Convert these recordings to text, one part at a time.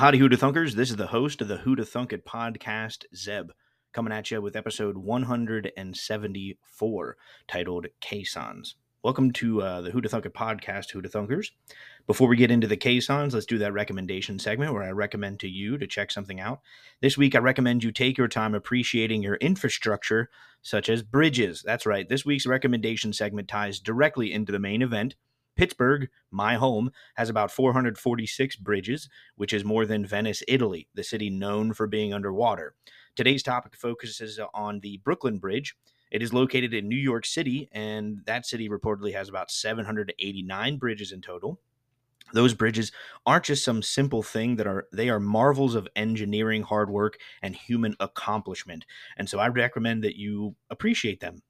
howdy, Who'da Thunkers. This is the host of the Who'da Thunk It podcast, Zeb, coming at you with episode 174 titled Caissons. Welcome to uh, the Who'da Thunk It podcast, Who'da Thunkers. Before we get into the Caissons, let's do that recommendation segment where I recommend to you to check something out. This week, I recommend you take your time appreciating your infrastructure, such as bridges. That's right, this week's recommendation segment ties directly into the main event Pittsburgh, my home, has about 446 bridges, which is more than Venice, Italy, the city known for being underwater. Today's topic focuses on the Brooklyn Bridge. It is located in New York City, and that city reportedly has about 789 bridges in total. Those bridges aren't just some simple thing that are they are marvels of engineering hard work and human accomplishment. And so I recommend that you appreciate them.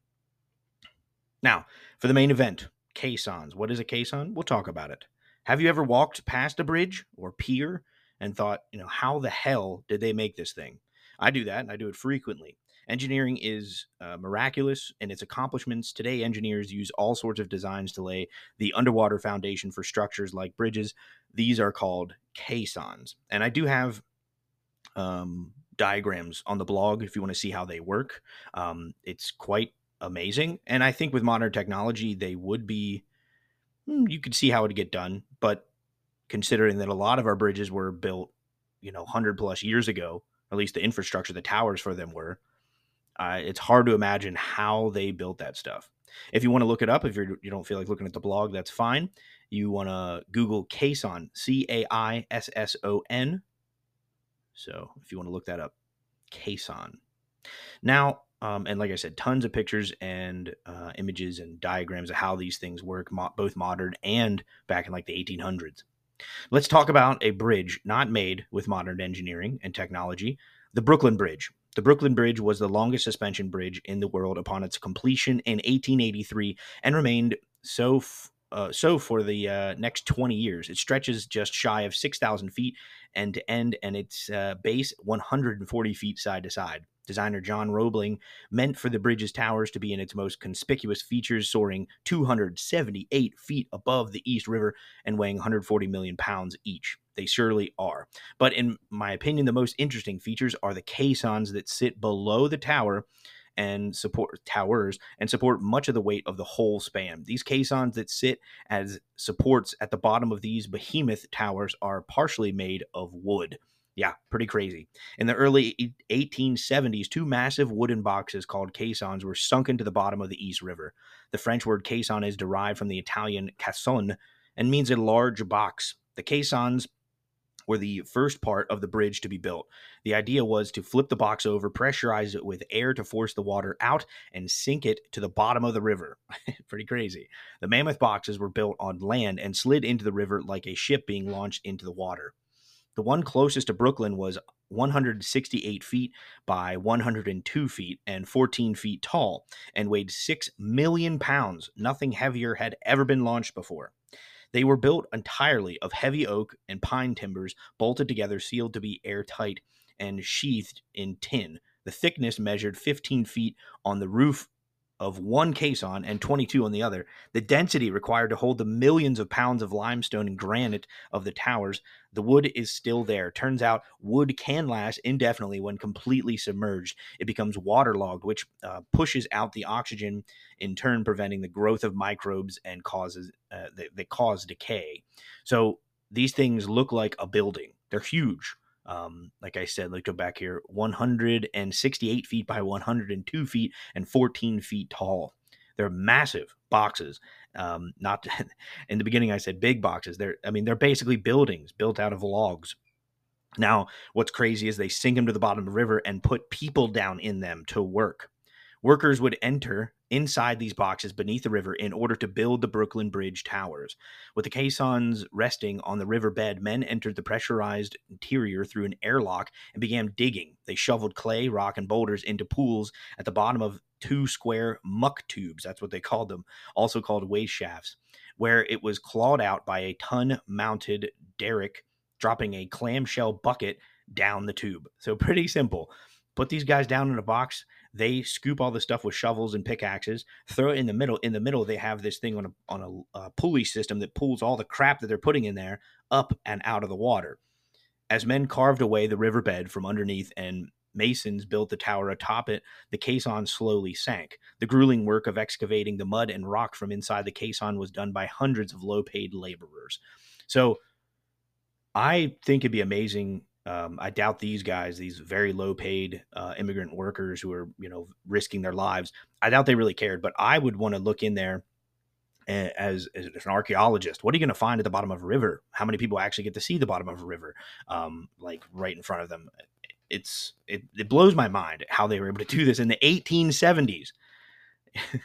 Now, for the main event, caissons. What is a caisson? We'll talk about it. Have you ever walked past a bridge or pier and thought, you know, how the hell did they make this thing? I do that and I do it frequently. Engineering is uh, miraculous in its accomplishments. Today, engineers use all sorts of designs to lay the underwater foundation for structures like bridges. These are called caissons. And I do have um, diagrams on the blog if you want to see how they work. Um, it's quite amazing. And I think with modern technology, they would be, hmm, you could see how it would get done. But considering that a lot of our bridges were built, you know, 100 plus years ago, at least the infrastructure, the towers for them were, uh, it's hard to imagine how they built that stuff. If you want to look it up, if you're, you don't feel like looking at the blog, that's fine. You want to Google Caisson, C A I S S O N. So if you want to look that up, Caisson. Now, um, and like I said, tons of pictures and uh, images and diagrams of how these things work, mo- both modern and back in like the 1800s. Let's talk about a bridge not made with modern engineering and technology the Brooklyn Bridge. The Brooklyn Bridge was the longest suspension bridge in the world upon its completion in 1883 and remained so f- uh, so for the uh, next 20 years. It stretches just shy of 6,000 feet end to end, and its uh, base 140 feet side to side. Designer John Roebling meant for the bridge's towers to be in its most conspicuous features, soaring 278 feet above the East River and weighing 140 million pounds each. They surely are. But in my opinion, the most interesting features are the caissons that sit below the tower and support towers and support much of the weight of the whole span. These caissons that sit as supports at the bottom of these behemoth towers are partially made of wood. Yeah, pretty crazy. In the early 1870s, two massive wooden boxes called caissons were sunk into the bottom of the East River. The French word caisson is derived from the Italian caisson and means a large box. The caissons were the first part of the bridge to be built. The idea was to flip the box over, pressurize it with air to force the water out, and sink it to the bottom of the river. Pretty crazy. The mammoth boxes were built on land and slid into the river like a ship being launched into the water. The one closest to Brooklyn was 168 feet by 102 feet and 14 feet tall and weighed 6 million pounds. Nothing heavier had ever been launched before. They were built entirely of heavy oak and pine timbers, bolted together, sealed to be airtight, and sheathed in tin. The thickness measured 15 feet on the roof of one caisson and 22 on the other. The density required to hold the millions of pounds of limestone and granite of the towers, the wood is still there. Turns out wood can last indefinitely when completely submerged. It becomes waterlogged, which uh, pushes out the oxygen, in turn preventing the growth of microbes and causes uh, that, that cause decay. So these things look like a building. They're huge. Um, like I said, let's go back here 168 feet by 102 feet and 14 feet tall. They're massive boxes. Um, not in the beginning, I said big boxes. They're, I mean, they're basically buildings built out of logs. Now, what's crazy is they sink them to the bottom of the river and put people down in them to work. Workers would enter inside these boxes beneath the river in order to build the Brooklyn Bridge towers. With the caissons resting on the riverbed, men entered the pressurized interior through an airlock and began digging. They shoveled clay, rock, and boulders into pools at the bottom of two square muck tubes. That's what they called them, also called waste shafts, where it was clawed out by a ton mounted derrick dropping a clamshell bucket down the tube. So, pretty simple. Put these guys down in a box they scoop all the stuff with shovels and pickaxes, throw it in the middle. In the middle, they have this thing on a on a, pulley system that pulls all the crap that they're putting in there up and out of the water. As men carved away the riverbed from underneath and masons built the tower atop it, the caisson slowly sank. The grueling work of excavating the mud and rock from inside the caisson was done by hundreds of low paid laborers. So I think it'd be amazing. Um, I doubt these guys, these very low paid uh, immigrant workers who are, you know, risking their lives, I doubt they really cared. But I would want to look in there as, as an archaeologist. What are you going to find at the bottom of a river? How many people actually get to see the bottom of a river, um, like right in front of them? It's it, it blows my mind how they were able to do this in the 1870s.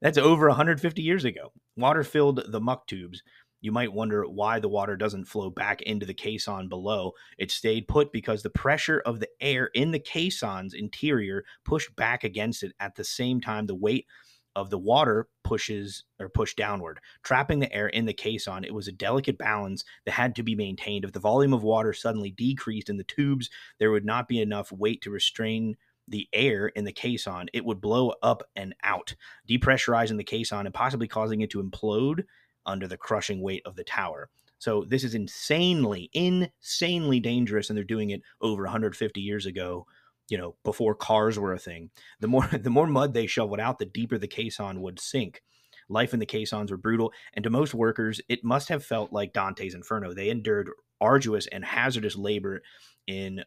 That's over 150 years ago. Water filled the muck tubes you might wonder why the water doesn't flow back into the caisson below. It stayed put because the pressure of the air in the caisson's interior pushed back against it at the same time the weight of the water pushes or pushed downward, trapping the air in the caisson. It was a delicate balance that had to be maintained. If the volume of water suddenly decreased in the tubes, there would not be enough weight to restrain the air in the caisson. It would blow up and out, depressurizing the caisson and possibly causing it to implode under the crushing weight of the tower. So this is insanely, insanely dangerous, and they're doing it over 150 years ago. You know, before cars were a thing. The more the more mud they shoveled out, the deeper the caisson would sink. Life in the caissons were brutal, and to most workers, it must have felt like Dante's Inferno. They endured arduous and hazardous labor in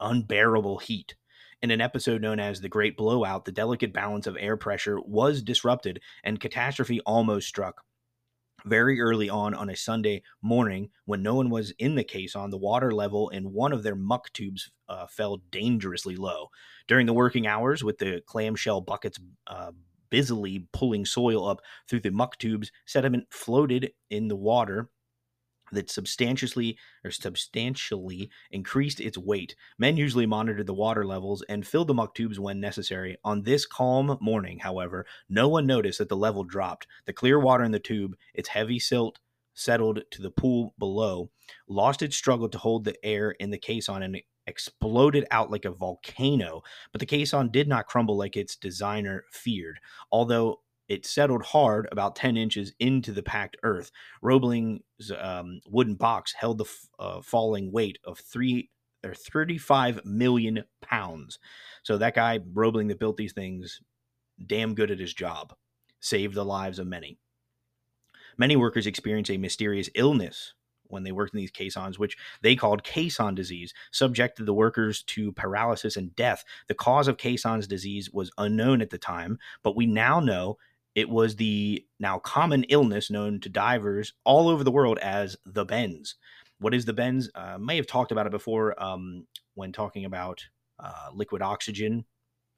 unbearable heat. In an episode known as The Great Blowout, the delicate balance of air pressure was disrupted and catastrophe almost struck very early on on a Sunday morning when no one was in the caisson, the water level in one of their muck tubes uh, fell dangerously low. During the working hours, with the clamshell buckets uh, busily pulling soil up through the muck tubes, sediment floated in the water that substantially or substantially increased its weight. Men usually monitored the water levels and filled the muck tubes when necessary. On this calm morning, however, no one noticed that the level dropped. The clear water in the tube, its heavy silt settled to the pool below, lost its struggle to hold the air in the caisson and exploded out like a volcano. But the caisson did not crumble like its designer feared, although it settled hard about 10 inches into the packed earth. Roebling's um, wooden box held the f- uh, falling weight of three or 35 million pounds. So that guy, Roebling, that built these things, damn good at his job, saved the lives of many. Many workers experience a mysterious illness when they worked in these caissons, which they called caisson disease, subjected the workers to paralysis and death. The cause of caisson's disease was unknown at the time, but we now know it was the now common illness known to divers all over the world as the bends. What is the bends? Uh, may have talked about it before um, when talking about uh, liquid oxygen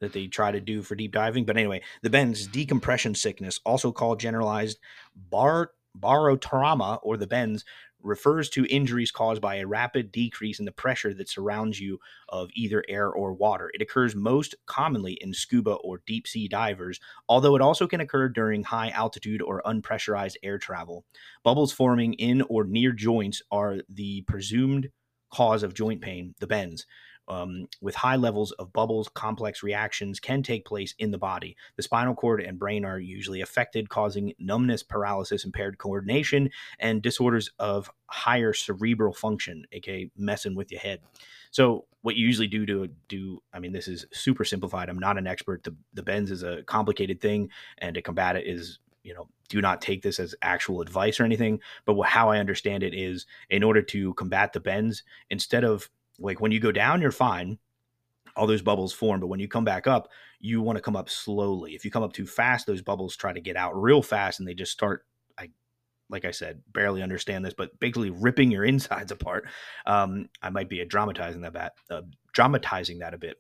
that they try to do for deep diving. But anyway, the bends decompression sickness, also called generalized bar barotrauma or the bends, refers to injuries caused by a rapid decrease in the pressure that surrounds you of either air or water. It occurs most commonly in scuba or deep sea divers, although it also can occur during high altitude or unpressurized air travel. Bubbles forming in or near joints are the presumed cause of joint pain, the bends um, with high levels of bubbles, complex reactions can take place in the body. The spinal cord and brain are usually affected, causing numbness, paralysis, impaired coordination, and disorders of higher cerebral function, aka messing with your head. So, what you usually do to do, I mean, this is super simplified. I'm not an expert. The, the bends is a complicated thing, and to combat it is you know do not take this as actual advice or anything but how i understand it is in order to combat the bends instead of like when you go down, you're fine. All those bubbles form, but when you come back up, you want to come up slowly. If you come up too fast, those bubbles try to get out real fast and they just start like I said, barely understand this, but basically ripping your insides apart. Um, I might be dramatizing that bat, uh, dramatizing that a bit.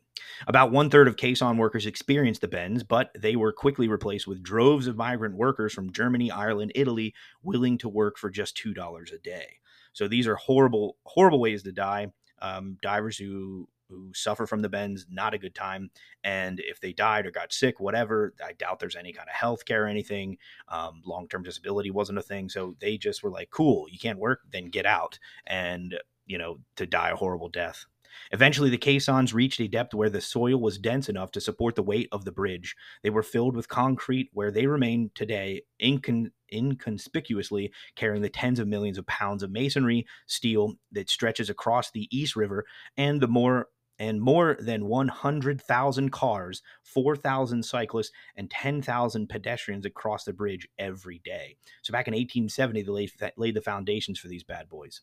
About one third of caisson workers experienced the bends, but they were quickly replaced with droves of migrant workers from Germany, Ireland, Italy, willing to work for just two dollars a day. So these are horrible, horrible ways to die um, divers who who suffer from the bends, not a good time. And if they died or got sick, whatever, I doubt there's any kind of health care or anything. Um, Long term disability wasn't a thing. So they just were like, cool, you can't work, then get out. And, you know, to die a horrible death. Eventually, the caissons reached a depth where the soil was dense enough to support the weight of the bridge. They were filled with concrete, where they remain today, incon- inconspicuously carrying the tens of millions of pounds of masonry steel that stretches across the East River and the more and more than 100,000 cars, 4,000 cyclists, and 10,000 pedestrians across the bridge every day. So back in 1870, they laid, laid the foundations for these bad boys.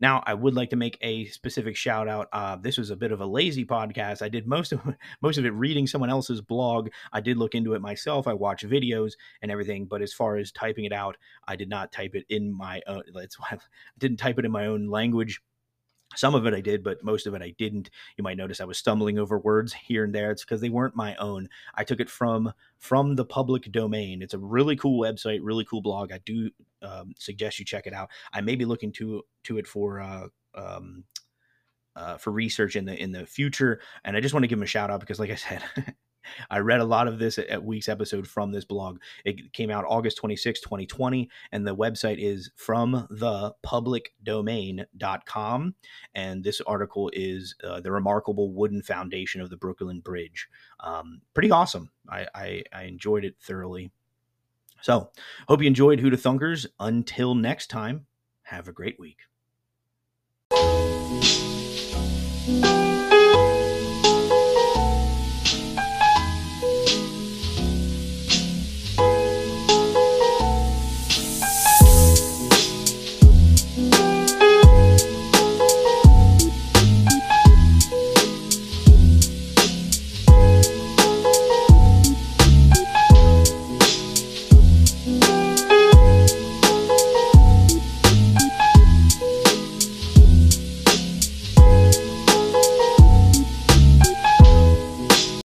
Now, I would like to make a specific shout out. Uh, this was a bit of a lazy podcast. I did most of most of it reading someone else's blog. I did look into it myself. I watched videos and everything, but as far as typing it out, I did not type it in my. Uh, that's why I didn't type it in my own language. Some of it I did, but most of it I didn't. You might notice I was stumbling over words here and there. It's because they weren't my own. I took it from from the public domain. It's a really cool website, really cool blog. I do um, suggest you check it out. I may be looking to to it for uh, um, uh, for research in the in the future, and I just want to give them a shout out because, like I said. I read a lot of this at week's episode from this blog. It came out August 26, 2020, and the website is from the publicdomain.com. And this article is uh, the remarkable wooden foundation of the Brooklyn Bridge. Um, pretty awesome. I, I, I enjoyed it thoroughly. So, hope you enjoyed Who'da Thunkers. Until next time, have a great week.